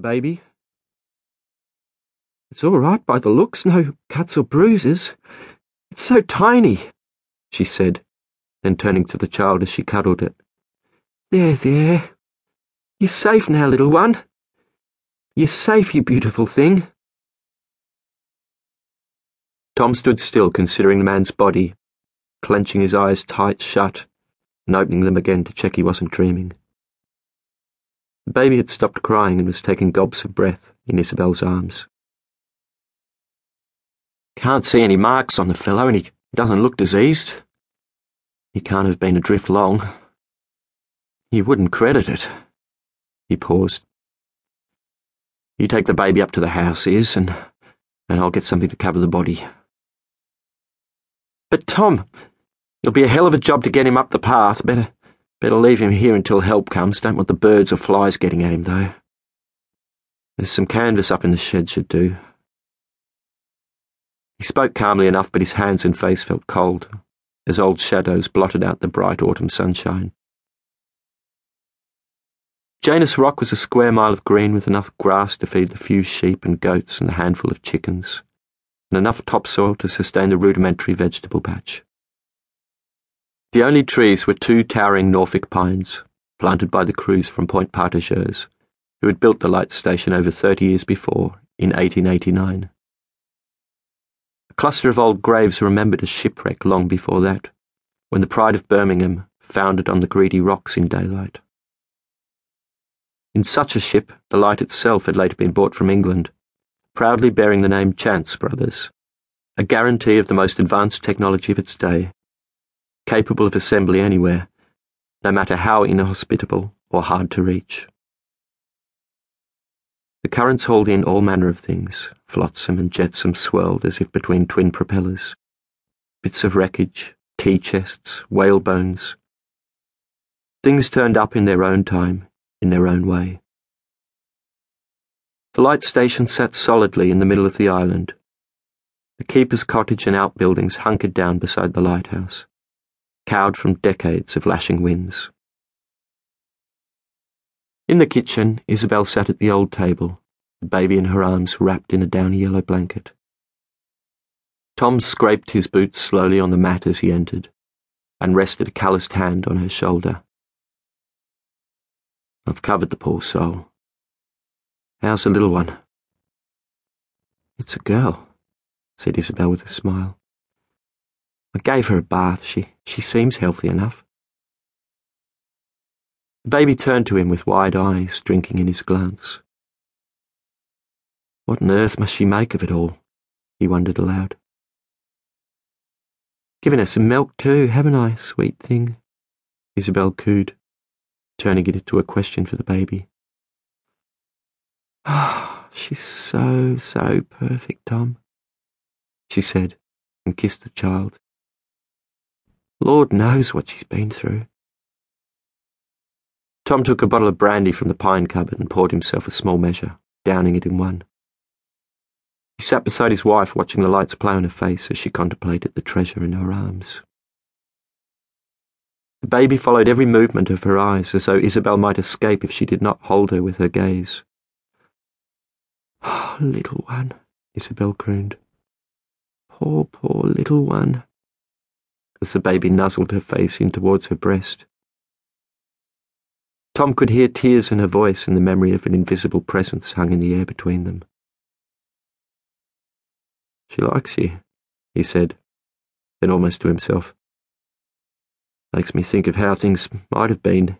the baby. It's all right by the looks, no cuts or bruises. It's so tiny, she said, then turning to the child as she cuddled it. There, there. You're safe now, little one. You're safe, you beautiful thing. Tom stood still, considering the man's body, clenching his eyes tight shut and opening them again to check he wasn't dreaming. The baby had stopped crying and was taking gobs of breath in Isabel's arms. Can't see any marks on the fellow, and he doesn't look diseased. He can't have been adrift long. You wouldn't credit it. He paused. You take the baby up to the house, Is, and, and I'll get something to cover the body. But Tom, it'll be a hell of a job to get him up the path. Better, better leave him here until help comes. Don't want the birds or flies getting at him, though. There's some canvas up in the shed should do. He spoke calmly enough, but his hands and face felt cold, as old shadows blotted out the bright autumn sunshine. Janus Rock was a square mile of green with enough grass to feed the few sheep and goats and the handful of chickens, and enough topsoil to sustain the rudimentary vegetable patch. The only trees were two towering Norfolk pines, planted by the crews from Point Partageuse, who had built the light station over thirty years before, in 1889. A cluster of old graves remembered a shipwreck long before that, when the pride of Birmingham foundered on the greedy rocks in daylight. In such a ship, the light itself had later been bought from England, proudly bearing the name Chance Brothers, a guarantee of the most advanced technology of its day, capable of assembly anywhere, no matter how inhospitable or hard to reach. The currents hauled in all manner of things, flotsam and jetsam swirled as if between twin propellers, bits of wreckage, tea chests, whale bones. Things turned up in their own time in their own way. The light station sat solidly in the middle of the island. The keeper's cottage and outbuildings hunkered down beside the lighthouse, cowed from decades of lashing winds. In the kitchen, Isabel sat at the old table, the baby in her arms wrapped in a downy yellow blanket. Tom scraped his boots slowly on the mat as he entered, and rested a calloused hand on her shoulder. I've covered the poor soul. How's the little one? It's a girl, said Isabel with a smile. I gave her a bath. She, she seems healthy enough. The baby turned to him with wide eyes, drinking in his glance. What on earth must she make of it all? He wondered aloud. Given her some milk too, haven't I, sweet thing? Isabel cooed turning it into a question for the baby. Ah, oh, she's so, so perfect, Tom, she said, and kissed the child. Lord knows what she's been through. Tom took a bottle of brandy from the pine cupboard and poured himself a small measure, downing it in one. He sat beside his wife, watching the lights play on her face as she contemplated the treasure in her arms. The baby followed every movement of her eyes, as though Isabel might escape if she did not hold her with her gaze. Oh, little one, Isabel crooned. Poor, poor little one, as the baby nuzzled her face in towards her breast. Tom could hear tears in her voice and the memory of an invisible presence hung in the air between them. She likes you, he said, then almost to himself. Makes me think of how things might have been,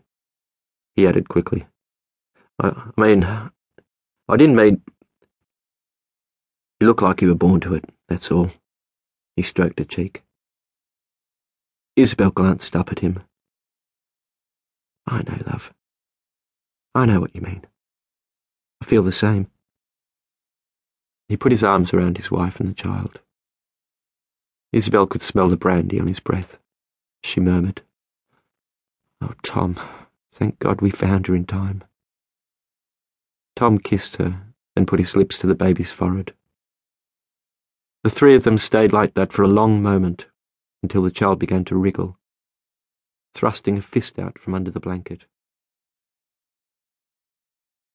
he added quickly. I, I mean, I didn't mean. You look like you were born to it, that's all. He stroked her cheek. Isabel glanced up at him. I know, love. I know what you mean. I feel the same. He put his arms around his wife and the child. Isabel could smell the brandy on his breath she murmured. Oh, Tom, thank God we found her in time. Tom kissed her, and put his lips to the baby's forehead. The three of them stayed like that for a long moment, until the child began to wriggle, thrusting a fist out from under the blanket.